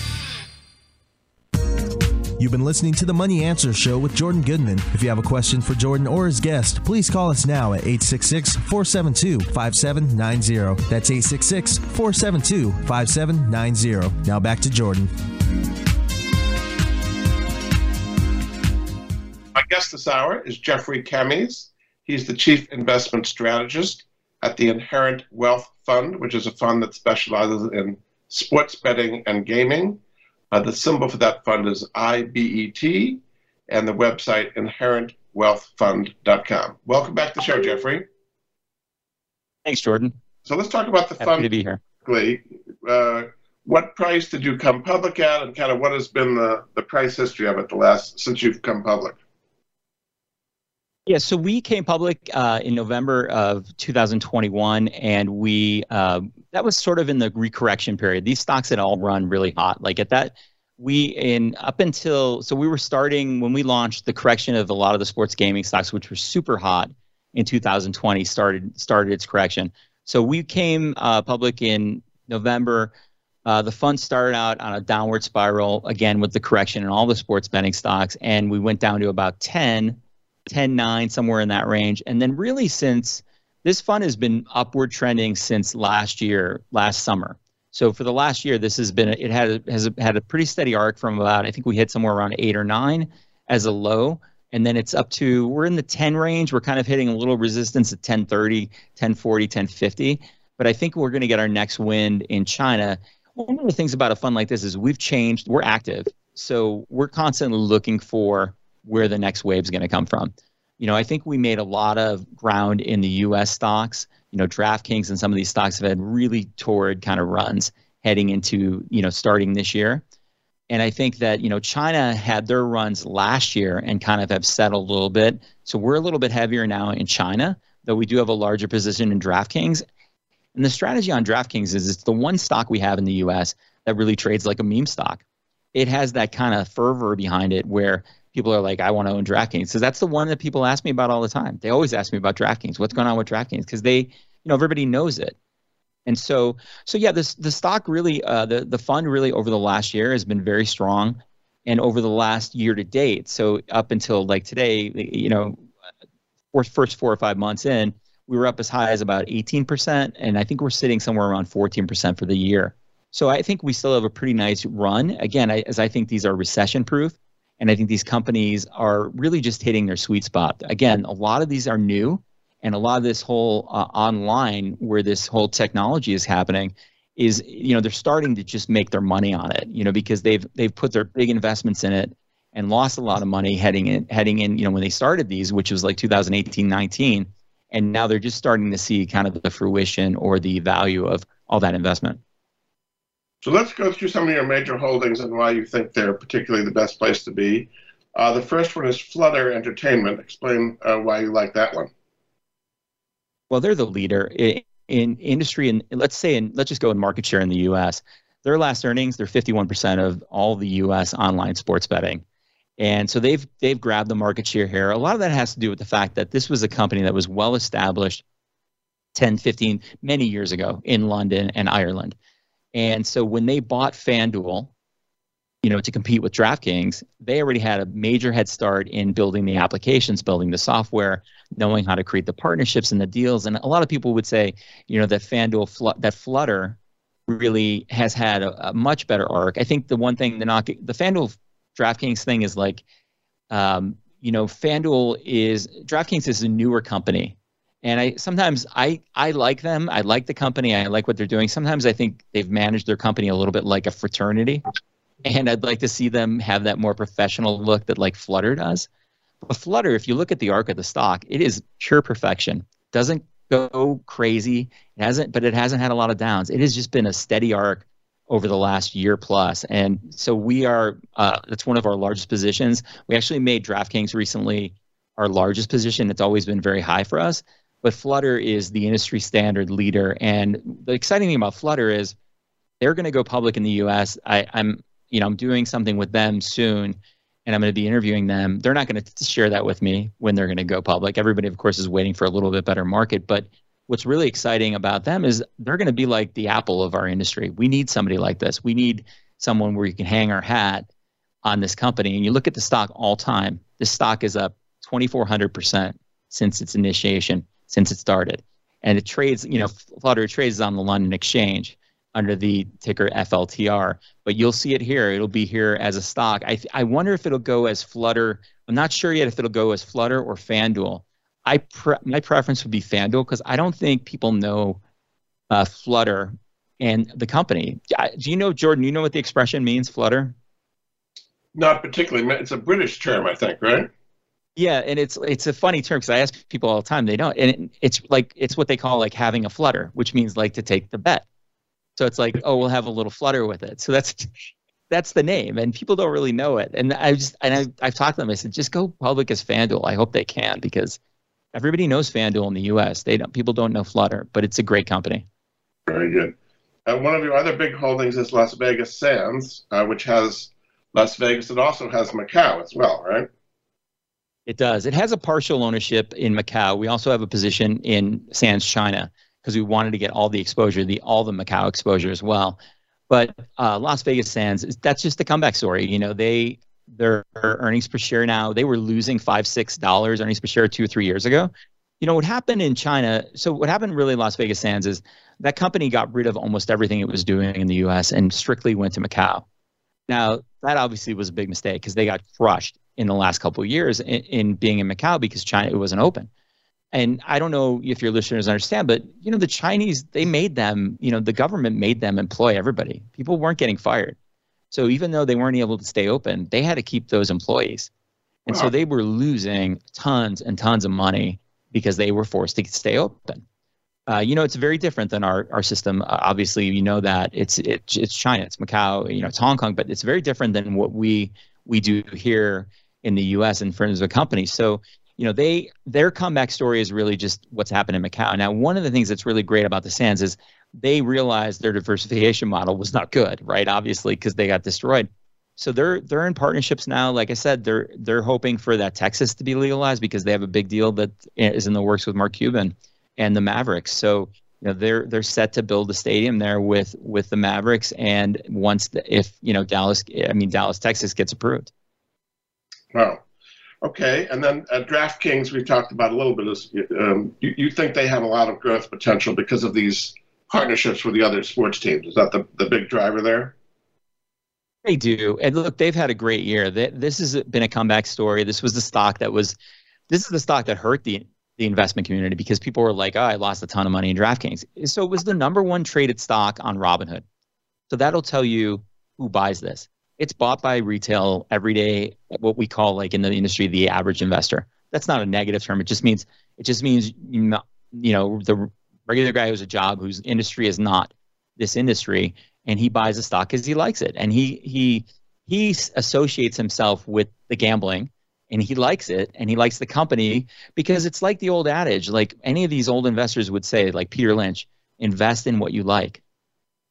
You've been listening to the Money Answer Show with Jordan Goodman. If you have a question for Jordan or his guest, please call us now at 866 472 5790. That's 866 472 5790. Now back to Jordan. My guest this hour is Jeffrey Kamys. He's the Chief Investment Strategist at the Inherent Wealth Fund, which is a fund that specializes in sports betting and gaming. Uh, the symbol for that fund is IBET, and the website inherentwealthfund.com. Welcome back to the show, Jeffrey. Thanks, Jordan. So let's talk about the Happy fund. to be here. Uh, what price did you come public at, and kind of what has been the, the price history of it the last since you've come public? Yeah, so we came public uh, in November of 2021, and we uh, that was sort of in the recorrection period. These stocks had all run really hot. Like at that, we in up until so we were starting when we launched the correction of a lot of the sports gaming stocks, which were super hot in 2020, started started its correction. So we came uh, public in November. Uh, the fund started out on a downward spiral again with the correction in all the sports betting stocks, and we went down to about 10 10 9 somewhere in that range. And then really since this fund has been upward trending since last year last summer. So for the last year this has been it had has had a pretty steady arc from about i think we hit somewhere around 8 or 9 as a low. And then it's up to we're in the 10 range. We're kind of hitting a little resistance at 1030 1040 1050 but i think we're going to get our next wind in china. One of the things about a fund like this is we've changed we're active. So we're constantly looking for where the next wave is going to come from. You know, I think we made a lot of ground in the U.S. stocks. You know, DraftKings and some of these stocks have had really torrid kind of runs heading into you know starting this year. And I think that you know China had their runs last year and kind of have settled a little bit. So we're a little bit heavier now in China, though we do have a larger position in DraftKings. And the strategy on DraftKings is it's the one stock we have in the U.S. that really trades like a meme stock. It has that kind of fervor behind it where people are like, I want to own DraftKings. So that's the one that people ask me about all the time. They always ask me about DraftKings. What's going on with DraftKings? Because they, you know, everybody knows it. And so, so yeah, this the stock really, uh, the the fund really over the last year has been very strong, and over the last year to date, so up until like today, you know, first four or five months in, we were up as high as about 18%, and I think we're sitting somewhere around 14% for the year. So I think we still have a pretty nice run. Again, I, as I think these are recession proof. And I think these companies are really just hitting their sweet spot. Again, a lot of these are new, and a lot of this whole uh, online where this whole technology is happening is you know they're starting to just make their money on it you know because they've they've put their big investments in it and lost a lot of money heading in heading in you know when they started these which was like 2018 19 and now they're just starting to see kind of the fruition or the value of all that investment So let's go through some of your major holdings and why you think they're particularly the best place to be. Uh, the first one is Flutter Entertainment. Explain uh, why you like that one. Well, they're the leader in, in industry, and let's say, in, let's just go in market share in the U.S. Their last earnings, they're 51% of all the U.S. online sports betting. And so they've they've grabbed the market share here. A lot of that has to do with the fact that this was a company that was well established 10, 15, many years ago in London and Ireland. And so when they bought FanDuel, you know, to compete with DraftKings, they already had a major head start in building the applications, building the software, knowing how to create the partnerships and the deals. And a lot of people would say, you know, that FanDuel, that Flutter really has had a, a, much better arc. I think the one thing the knock, the FanDuel DraftKings thing is like, um, you know, FanDuel is DraftKings is a newer company, and I sometimes I I like them. I like the company. I like what they're doing. Sometimes I think they've managed their company a little bit like a fraternity, and I'd like to see them have that more professional look that like Flutter does. But Flutter, if you look at the arc of the stock, it is pure perfection. Doesn't go crazy. It hasn't, but it hasn't had a lot of downs. It has just been a steady arc over the last year plus. And so we are, uh, that's one of our largest positions. We actually made DraftKings recently our largest position. It's always been very high for us. But Flutter is the industry standard leader. And the exciting thing about Flutter is they're going to go public in the US. I, I'm, you know, I'm doing something with them soon and I'm going to be interviewing them. They're not going to share that with me when they're going to go public. Everybody, of course, is waiting for a little bit better market, but what's really exciting about them is they're going to be like the Apple of our industry. We need somebody like this. We need someone where you can hang our hat on this company. And you look at the stock all time, the stock is up 2,400% since its initiation, since it started. And it trades, you know, Flutter trades on the London Exchange under the ticker FLTR. But you'll see it here. It'll be here as a stock. I, I wonder if it'll go as Flutter. I'm not sure yet if it'll go as Flutter or FanDuel. I pre- my preference would be FanDuel because I don't think people know uh, Flutter and the company. Do you know, Jordan? You know what the expression means, Flutter? Not particularly. It's a British term, I think, right? Yeah, and it's it's a funny term because I ask people all the time. They don't, and it, it's like it's what they call like having a flutter, which means like to take the bet. So it's like, oh, we'll have a little flutter with it. So that's that's the name, and people don't really know it. And I just and I I've talked to them. I said, just go public as FanDuel. I hope they can because everybody knows FanDuel in the U.S. They don't, people don't know Flutter, but it's a great company. Very good. Uh, one of your other big holdings is Las Vegas Sands, uh, which has Las Vegas. It also has Macau as well, right? It does. It has a partial ownership in Macau. We also have a position in Sands China because we wanted to get all the exposure, the all the Macau exposure as well. But uh, Las Vegas Sands, that's just the comeback story. You know, they their earnings per share now. They were losing five, six dollars earnings per share two or three years ago. You know what happened in China? So what happened really Las Vegas Sands is that company got rid of almost everything it was doing in the U.S. and strictly went to Macau. Now that obviously was a big mistake because they got crushed in the last couple of years in, in being in Macau because China it wasn't open. And I don't know if your listeners understand, but you know the Chinese they made them. You know the government made them employ everybody. People weren't getting fired. So even though they weren't able to stay open, they had to keep those employees. And wow. so they were losing tons and tons of money because they were forced to stay open. Uh, you know, it's very different than our, our system. Uh, obviously, you know that it's it, it's China, it's Macau, you know, it's Hong Kong, but it's very different than what we we do here in the U.S. in terms of a company. So, you know, they their comeback story is really just what's happened in Macau. Now, one of the things that's really great about the Sands is they realized their diversification model was not good, right? Obviously, because they got destroyed. So they're they're in partnerships now. Like I said, they're they're hoping for that Texas to be legalized because they have a big deal that is in the works with Mark Cuban and the Mavericks. So you know they're they're set to build a stadium there with with the Mavericks, and once the, if you know Dallas, I mean Dallas, Texas gets approved. Wow. Okay, and then uh, DraftKings we talked about a little bit. Is um, you, you think they have a lot of growth potential because of these partnerships with the other sports teams. Is that the, the big driver there? They do. And look, they've had a great year. This has been a comeback story. This was the stock that was, this is the stock that hurt the, the investment community because people were like, oh, I lost a ton of money in DraftKings. So it was the number one traded stock on Robinhood. So that'll tell you who buys this. It's bought by retail every day, what we call like in the industry, the average investor. That's not a negative term. It just means, it just means, you know, the regular guy who's a job whose industry is not this industry and he buys a stock because he likes it, and he he he associates himself with the gambling and he likes it and he likes the company because it's like the old adage like any of these old investors would say like peter lynch invest in what you like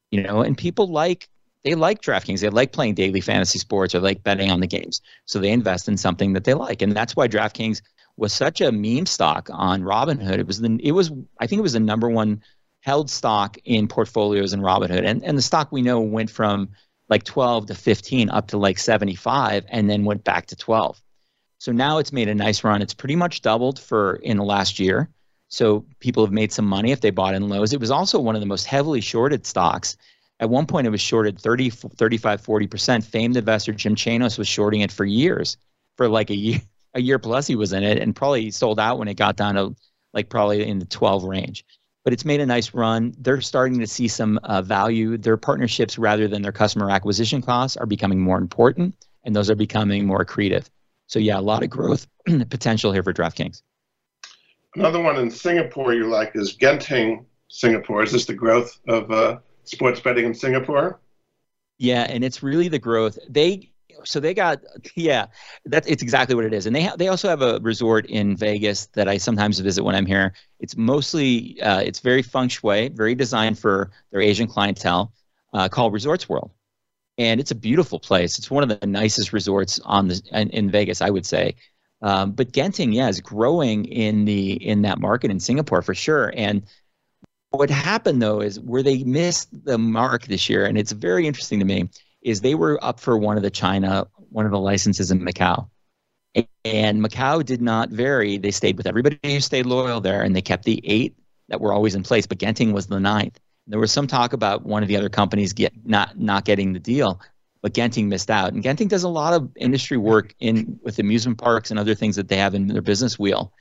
you know and people like they like DraftKings. They like playing daily fantasy sports or like betting on the games. So they invest in something that they like. And that's why DraftKings was such a meme stock on Robinhood. It was the it was I think it was the number one held stock in portfolios in Robinhood. And and the stock we know went from like 12 to 15 up to like 75 and then went back to 12. So now it's made a nice run. It's pretty much doubled for in the last year. So people have made some money if they bought in lows. It was also one of the most heavily shorted stocks. At one point, it was shorted 30, 35, 40%. Famed investor Jim Chanos was shorting it for years, for like a year, [LAUGHS] a year plus he was in it, and probably sold out when it got down to like probably in the 12 range. But it's made a nice run. They're starting to see some uh, value. Their partnerships, rather than their customer acquisition costs, are becoming more important, and those are becoming more accretive. So yeah, a lot of growth [CLEARS THROAT] potential here for DraftKings. Another one in Singapore you like is Genting Singapore. Is this the growth of uh, sports betting in Singapore? Yeah, and it's really the growth. They so they got yeah, that's it's exactly what it is. And they ha- they also have a resort in Vegas that I sometimes visit when I'm here. It's mostly uh, it's very feng shui, very designed for their Asian clientele, uh, called Resorts World and it's a beautiful place. It's one of the nicest resorts on the in, in Vegas, I would say. Um, but Genting, yeah, is growing in the in that market in Singapore for sure. And what happened though is where they missed the mark this year, and it's very interesting to me, is they were up for one of the China, one of the licenses in Macau. And Macau did not vary. They stayed with everybody who stayed loyal there, and they kept the eight that were always in place. But Genting was the ninth. There was some talk about one of the other companies get not not getting the deal, but Genting missed out. And Genting does a lot of industry work in with amusement parks and other things that they have in their business wheel,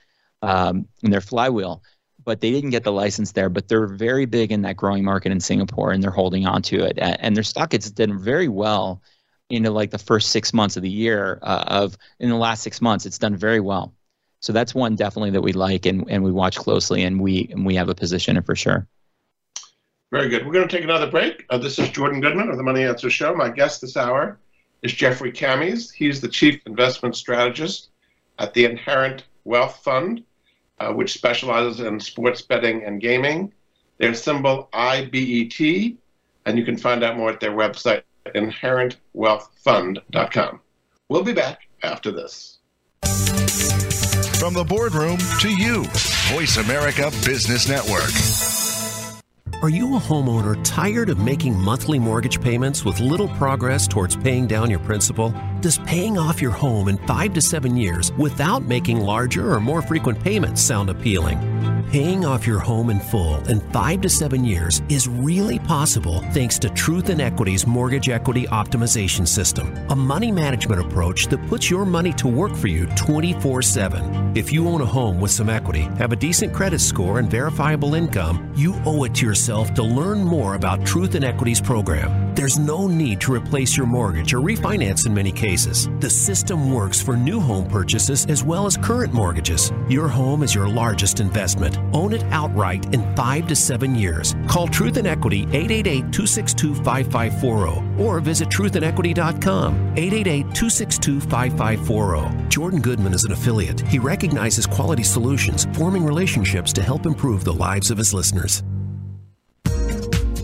um, in their flywheel. But they didn't get the license there. But they're very big in that growing market in Singapore, and they're holding on to it. And their stock has done very well into like the first six months of the year. Uh, of in the last six months, it's done very well. So that's one definitely that we like and, and we watch closely, and we and we have a position in for sure. Very good. We're going to take another break. Uh, this is Jordan Goodman of the Money Answer Show. My guest this hour is Jeffrey Kamys. He's the Chief Investment Strategist at the Inherent Wealth Fund, uh, which specializes in sports betting and gaming. Their symbol IBET, and you can find out more at their website, inherentwealthfund.com. We'll be back after this. From the boardroom to you, Voice America Business Network. Are you a homeowner tired of making monthly mortgage payments with little progress towards paying down your principal? Does paying off your home in five to seven years without making larger or more frequent payments sound appealing? Paying off your home in full in five to seven years is really possible thanks to Truth and Equity's Mortgage Equity Optimization System, a money management approach that puts your money to work for you 24 7. If you own a home with some equity, have a decent credit score, and verifiable income, you owe it to yourself to learn more about Truth and Equity's program. There's no need to replace your mortgage or refinance in many cases. The system works for new home purchases as well as current mortgages. Your home is your largest investment. Own it outright in five to seven years. Call Truth and Equity 888 262 5540 or visit truthandequity.com 888 262 5540. Jordan Goodman is an affiliate. He recognizes quality solutions, forming relationships to help improve the lives of his listeners.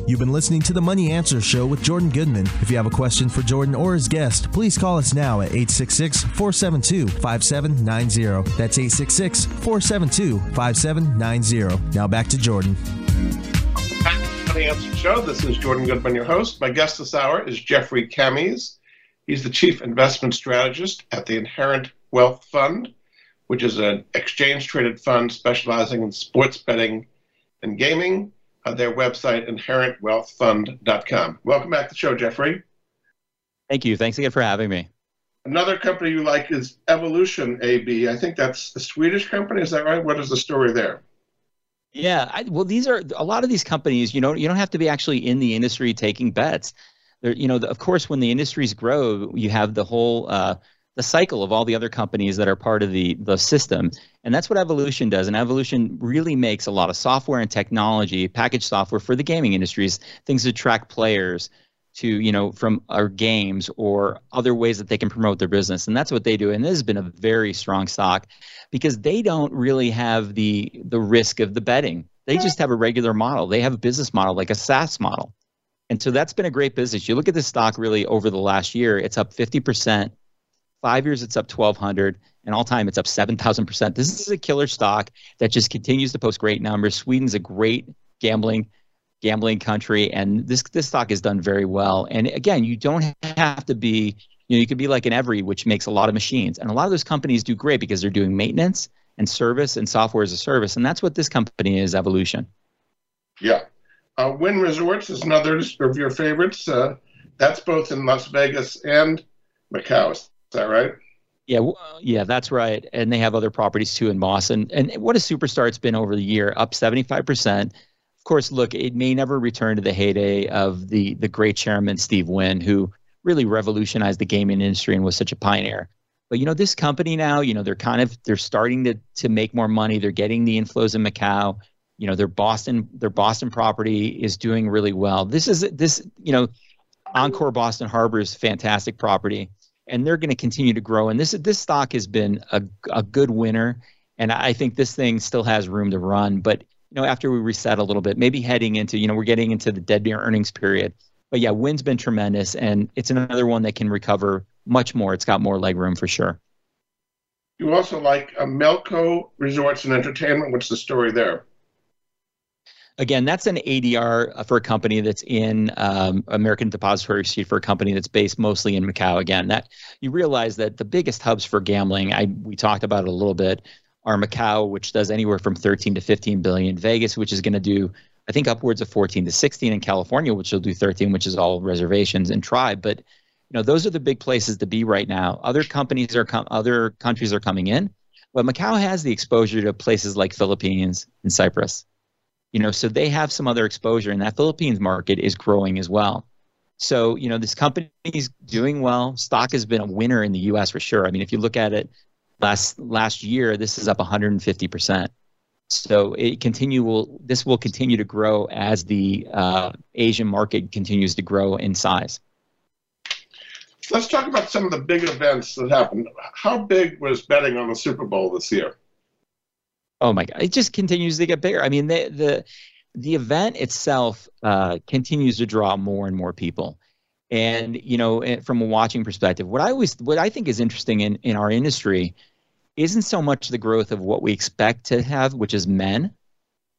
You've been listening to the Money Answer Show with Jordan Goodman. If you have a question for Jordan or his guest, please call us now at 866 472 5790. That's 866 472 5790. Now back to Jordan. Money Answer Show. This is Jordan Goodman, your host. My guest this hour is Jeffrey Kamys. He's the Chief Investment Strategist at the Inherent Wealth Fund, which is an exchange traded fund specializing in sports betting and gaming their website, inherentwealthfund.com. Welcome back to the show, Jeffrey. Thank you. Thanks again for having me. Another company you like is Evolution AB. I think that's a Swedish company. Is that right? What is the story there? Yeah, I, well, these are a lot of these companies. You know, you don't have to be actually in the industry taking bets. There, you know, the, of course, when the industries grow, you have the whole uh, the cycle of all the other companies that are part of the the system. And that's what Evolution does. And Evolution really makes a lot of software and technology, package software for the gaming industries, things to track players to, you know, from our games or other ways that they can promote their business. And that's what they do. And this has been a very strong stock because they don't really have the the risk of the betting. They just have a regular model. They have a business model like a SaaS model. And so that's been a great business. You look at this stock really over the last year, it's up 50% Five years, it's up 1,200, and all time, it's up 7,000%. This is a killer stock that just continues to post great numbers. Sweden's a great gambling gambling country, and this this stock has done very well. And again, you don't have to be, you know, you could be like an Everi which makes a lot of machines, and a lot of those companies do great because they're doing maintenance and service and software as a service, and that's what this company is. Evolution. Yeah, uh, Wynn Resorts is another of your favorites. Uh, that's both in Las Vegas and Macau that right? Yeah, yeah, that's right. And they have other properties too in Boston. And what a superstar it's been over the year, up 75%. Of course, look, it may never return to the heyday of the the great chairman Steve Wynn, who really revolutionized the gaming industry and was such a pioneer. But you know, this company now, you know, they're kind of they're starting to to make more money. They're getting the inflows in Macau. You know, their Boston their Boston property is doing really well. This is this, you know, Encore Boston Harbor is fantastic property and they're going to continue to grow. And this this stock has been a, a good winner, and I think this thing still has room to run. But you know, after we reset a little bit, maybe heading into you know we're getting into the dead near earnings period. But yeah, Wynn's been tremendous, and it's another one that can recover much more. It's got more leg room for sure. You also like uh, Melco Resorts and Entertainment. What's the story there? Again, that's an ADR for a company that's in um, American Depository Receipt for a company that's based mostly in Macau. Again, that you realize that the biggest hubs for gambling, I we talked about it a little bit, are Macau, which does anywhere from 13 to 15 billion, Vegas, which is going to do I think upwards of 14 to 16 in California, which will do 13, which is all reservations and tribe. But you know, those are the big places to be right now. Other companies are com- other countries are coming in, but Macau has the exposure to places like Philippines and Cyprus you know so they have some other exposure and that philippines market is growing as well. So you know this company is doing well. Stock has been a winner in the us for sure. I mean if you look at it last last year this is up 150% so it continue will this will continue to grow as the uh, asian market continues to grow in size. Let's talk about some of the big events that happened. How big was betting on the super bowl this year Oh my god, it just continues to get bigger. I mean, the the the event itself uh, continues to draw more and more people. And you know, from a watching perspective, what I always what I think is interesting in in our industry isn't so much the growth of what we expect to have, which is men,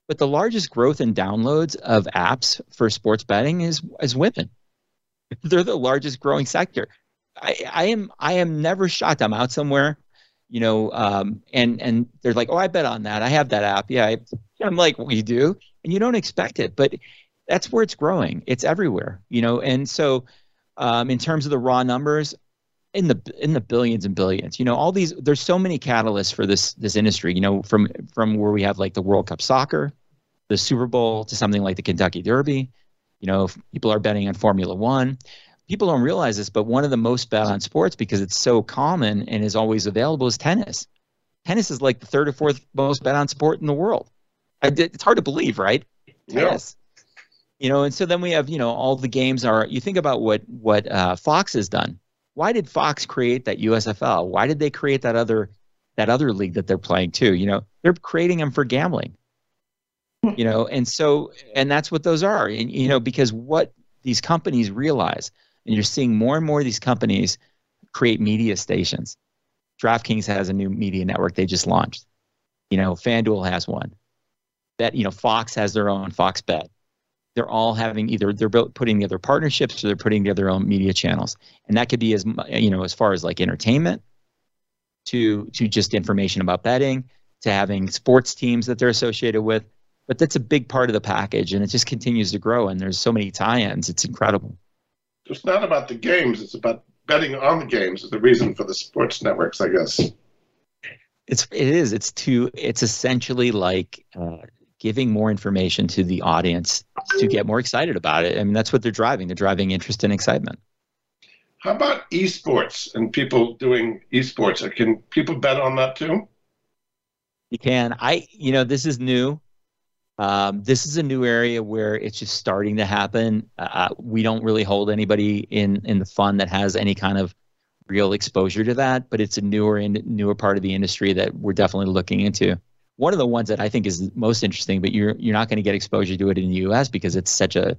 but the largest growth in downloads of apps for sports betting is is women. [LAUGHS] They're the largest growing sector. I, I am I am never shocked. I'm out somewhere you know, um, and and they're like, oh, I bet on that. I have that app. Yeah, I, I'm like, we do, and you don't expect it, but that's where it's growing. It's everywhere, you know. And so, um, in terms of the raw numbers, in the in the billions and billions, you know, all these. There's so many catalysts for this this industry. You know, from from where we have like the World Cup soccer, the Super Bowl, to something like the Kentucky Derby. You know, people are betting on Formula One people don't realize this, but one of the most bet on sports because it's so common and is always available is tennis. Tennis is like the third or fourth most bet on sport in the world. It's hard to believe, right? Tennis. Yeah. You know, and so then we have, you know, all the games are. You think about what what uh, Fox has done. Why did Fox create that USFL? Why did they create that other that other league that they're playing too? You know, they're creating them for gambling. you know, and so and that's what those are. And you know, because what these companies realize and you're seeing more and more of these companies create media stations. DraftKings has a new media network they just launched. You know, FanDuel has one. That you know, Fox has their own Fox Bet. They're all having either they're putting together partnerships or they're putting together their own media channels, and that could be as you know as far as like entertainment to to just information about betting to having sports teams that they're associated with. But that's a big part of the package, and it just continues to grow. And there's so many tie-ins; it's incredible it's not about the games. It's about betting on the games. Is the reason for the sports networks, I guess. It's it is. It's to it's essentially like uh, giving more information to the audience to get more excited about it. I mean, that's what they're driving. They're driving interest and excitement. How about esports and people doing esports? Can people bet on that too? You can. I, you know, this is new. Um, this is a new area where it's just starting to happen. Uh, we don't really hold anybody in in the fund that has any kind of real exposure to that, but it's a newer and newer part of the industry that we're definitely looking into. One of the ones that I think is most interesting, but you're you're not going to get exposure to it in the U.S. because it's such a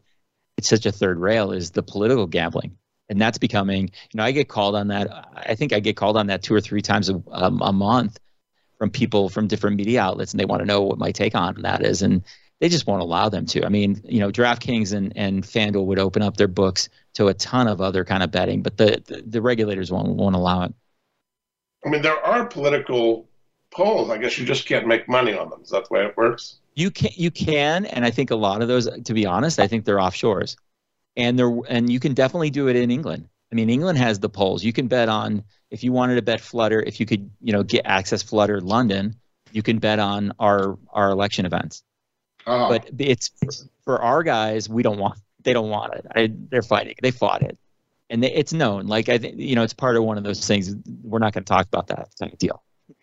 it's such a third rail is the political gambling, and that's becoming. You know, I get called on that. I think I get called on that two or three times a, um, a month from people from different media outlets, and they want to know what my take on that is, and they just won't allow them to. I mean, you know, DraftKings and and FanDuel would open up their books to a ton of other kind of betting, but the the, the regulators won't won't allow it. I mean, there are political polls. I guess you just can't make money on them. Is that the way it works? You can you can, and I think a lot of those, to be honest, I think they're offshores, and they're and you can definitely do it in England. I mean, England has the polls. You can bet on if you wanted to bet Flutter, if you could, you know, get access Flutter London, you can bet on our our election events. Oh. But it's for our guys, we don't want. They don't want it. I, they're fighting. They fought it, and they, it's known. Like I think, you know, it's part of one of those things. We're not going to talk about that type of deal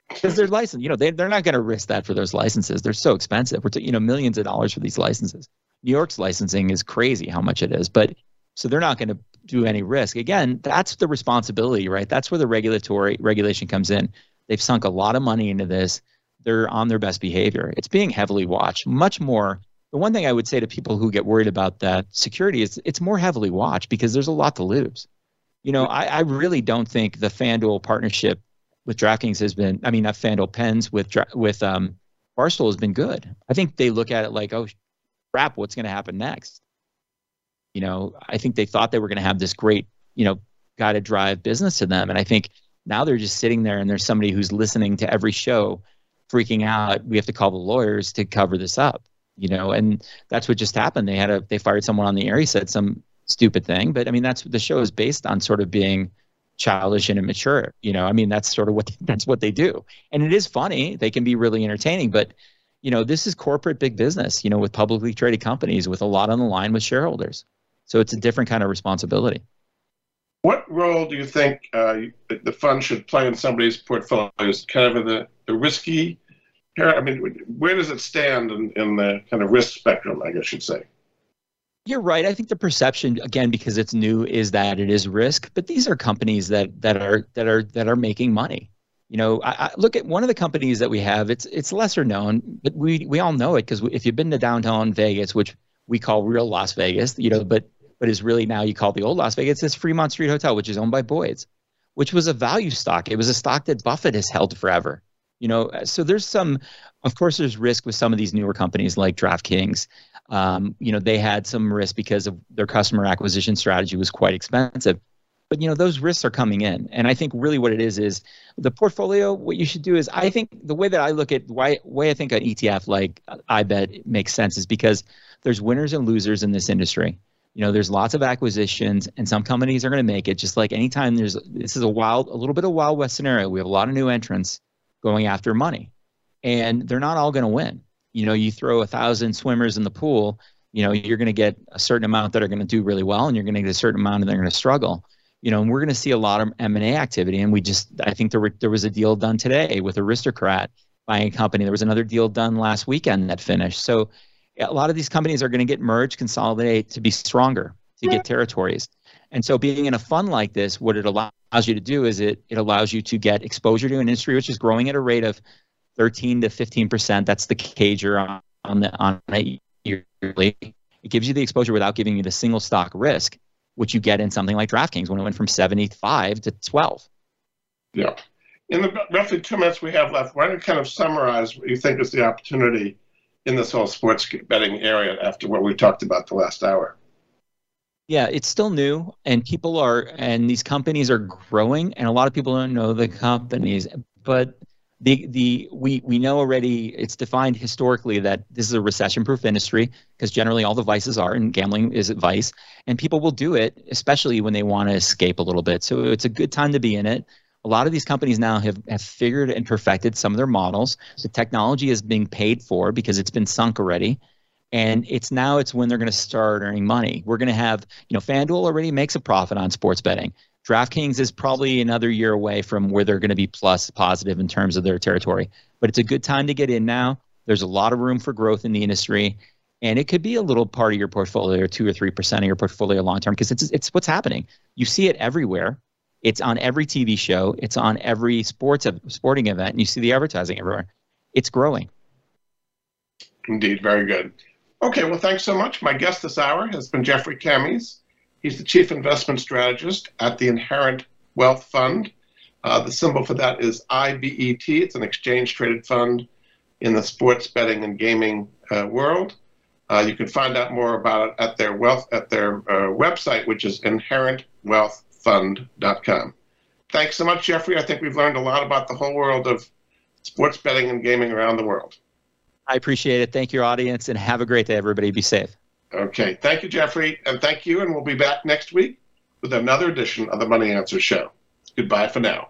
because they're licensed. You know, they they're not going to risk that for those licenses. They're so expensive. We're t- you know millions of dollars for these licenses. New York's licensing is crazy how much it is, but so they're not going to do any risk. Again, that's the responsibility, right? That's where the regulatory regulation comes in. They've sunk a lot of money into this. They're on their best behavior. It's being heavily watched, much more. The one thing I would say to people who get worried about that security is it's more heavily watched because there's a lot to lose. You know, I, I really don't think the FanDuel partnership with DraftKings has been. I mean, not FanDuel Penn's with with um, Barstool has been good. I think they look at it like, oh, crap, what's going to happen next? You know, I think they thought they were going to have this great, you know, guy to drive business to them. And I think now they're just sitting there and there's somebody who's listening to every show freaking out. We have to call the lawyers to cover this up, you know, and that's what just happened. They had a, they fired someone on the air. He said some stupid thing, but I mean, that's what the show is based on sort of being childish and immature. You know, I mean, that's sort of what, [LAUGHS] that's what they do. And it is funny. They can be really entertaining, but you know, this is corporate big business, you know, with publicly traded companies with a lot on the line with shareholders. So it's a different kind of responsibility. What role do you think uh, the fund should play in somebody's portfolio? Is kind of the, the risky? I mean, where does it stand in, in the kind of risk spectrum? I guess you'd say. You're right. I think the perception, again, because it's new, is that it is risk. But these are companies that that are that are that are making money. You know, I, I look at one of the companies that we have. It's it's lesser known, but we we all know it because if you've been to downtown Vegas, which we call real Las Vegas, you know, but but is really now you call the old Las Vegas. It's Fremont Street Hotel, which is owned by Boyd's, which was a value stock. It was a stock that Buffett has held forever. You know, so there's some, of course, there's risk with some of these newer companies like DraftKings. Um, you know, they had some risk because of their customer acquisition strategy was quite expensive. But you know, those risks are coming in, and I think really what it is is the portfolio. What you should do is, I think the way that I look at why way I think an ETF like iBet makes sense is because there's winners and losers in this industry you know there's lots of acquisitions and some companies are going to make it just like anytime there's this is a wild a little bit of wild west scenario. We have a lot of new entrants going after money and they're not all going to win. You know you throw a thousand swimmers in the pool you know you're going to get a certain amount that are going to do really well and you're going to get a certain amount and they're going to struggle. You know and we're going to see a lot of m&a activity and we just i think there, were, there was a deal done today with aristocrat buying a company. There was another deal done last weekend that finished. So a lot of these companies are going to get merged, consolidate to be stronger, to get territories. And so being in a fund like this, what it allows you to do is it, it allows you to get exposure to an industry which is growing at a rate of 13 to 15%. That's the CAGR on, on the on a yearly. It gives you the exposure without giving you the single stock risk, which you get in something like DraftKings when it went from 75 to 12. Yeah. In the roughly two minutes we have left, why don't you kind of summarize what you think is the opportunity in this whole sports betting area after what we talked about the last hour. Yeah, it's still new, and people are, and these companies are growing, and a lot of people don't know the companies, but the the we we know already it's defined historically that this is a recession-proof industry because generally all the vices are, and gambling is a vice, and people will do it, especially when they want to escape a little bit. So it's a good time to be in it a lot of these companies now have, have figured and perfected some of their models. The technology is being paid for because it's been sunk already. And it's now it's when they're going to start earning money. We're going to have, you know, FanDuel already makes a profit on sports betting. DraftKings is probably another year away from where they're going to be plus positive in terms of their territory. But it's a good time to get in now. There's a lot of room for growth in the industry, and it could be a little part of your portfolio, or two or three percent of your portfolio long term, because it's it's what's happening. You see it everywhere. It's on every TV show. It's on every sports sporting event, and you see the advertising everywhere. It's growing. Indeed, very good. Okay, well, thanks so much. My guest this hour has been Jeffrey Kamys. He's the chief investment strategist at the Inherent Wealth Fund. Uh, the symbol for that is IBET. It's an exchange traded fund in the sports betting and gaming uh, world. Uh, you can find out more about it at their wealth at their uh, website, which is inherentwealthfund.com. Thanks so much, Jeffrey. I think we've learned a lot about the whole world of sports betting and gaming around the world. I appreciate it. Thank your audience and have a great day, everybody. Be safe. Okay. Thank you, Jeffrey. And thank you. And we'll be back next week with another edition of the Money Answer Show. Goodbye for now.